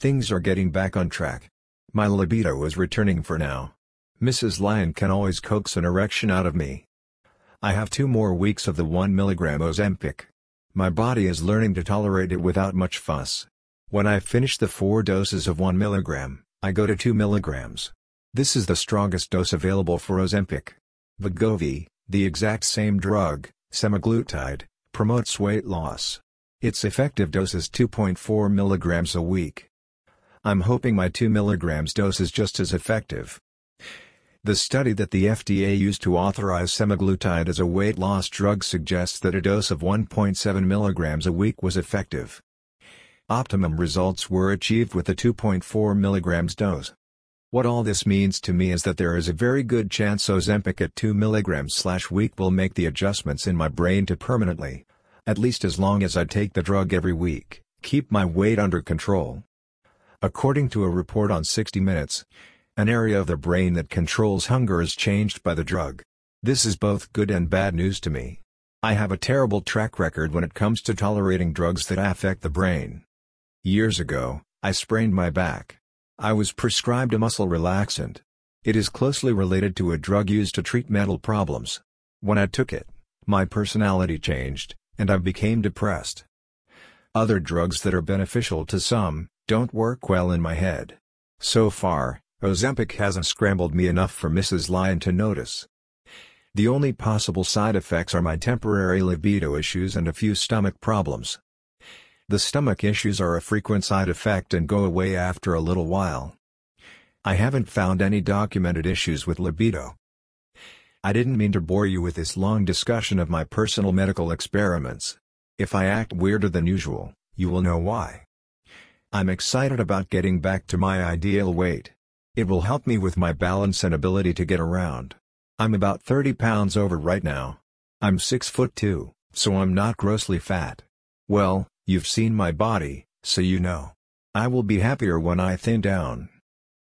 Things are getting back on track. My libido is returning for now. Mrs. Lyon can always coax an erection out of me. I have two more weeks of the 1 mg Ozempic. My body is learning to tolerate it without much fuss. When I finish the four doses of 1 mg, I go to 2 mg. This is the strongest dose available for Ozempic. Wegovy, the exact same drug, semaglutide, promotes weight loss. Its effective dose is 2.4 mg a week. I'm hoping my 2 mg dose is just as effective. The study that the FDA used to authorize semaglutide as a weight loss drug suggests that a dose of 1.7 mg a week was effective. Optimum results were achieved with a 2.4 mg dose. What all this means to me is that there is a very good chance Ozempic at 2 mg week will make the adjustments in my brain to permanently, at least as long as I take the drug every week, keep my weight under control. According to a report on 60 Minutes, an area of the brain that controls hunger is changed by the drug. This is both good and bad news to me. I have a terrible track record when it comes to tolerating drugs that affect the brain. Years ago, I sprained my back. I was prescribed a muscle relaxant. It is closely related to a drug used to treat mental problems. When I took it, my personality changed, and I became depressed. Other drugs that are beneficial to some, don't work well in my head. So far, Ozempic hasn't scrambled me enough for Mrs. Lyon to notice. The only possible side effects are my temporary libido issues and a few stomach problems. The stomach issues are a frequent side effect and go away after a little while. I haven't found any documented issues with libido. I didn't mean to bore you with this long discussion of my personal medical experiments. If I act weirder than usual, you will know why. I'm excited about getting back to my ideal weight. It will help me with my balance and ability to get around. I'm about 30 pounds over right now. I'm 6 foot 2, so I'm not grossly fat. Well, you've seen my body, so you know. I will be happier when I thin down.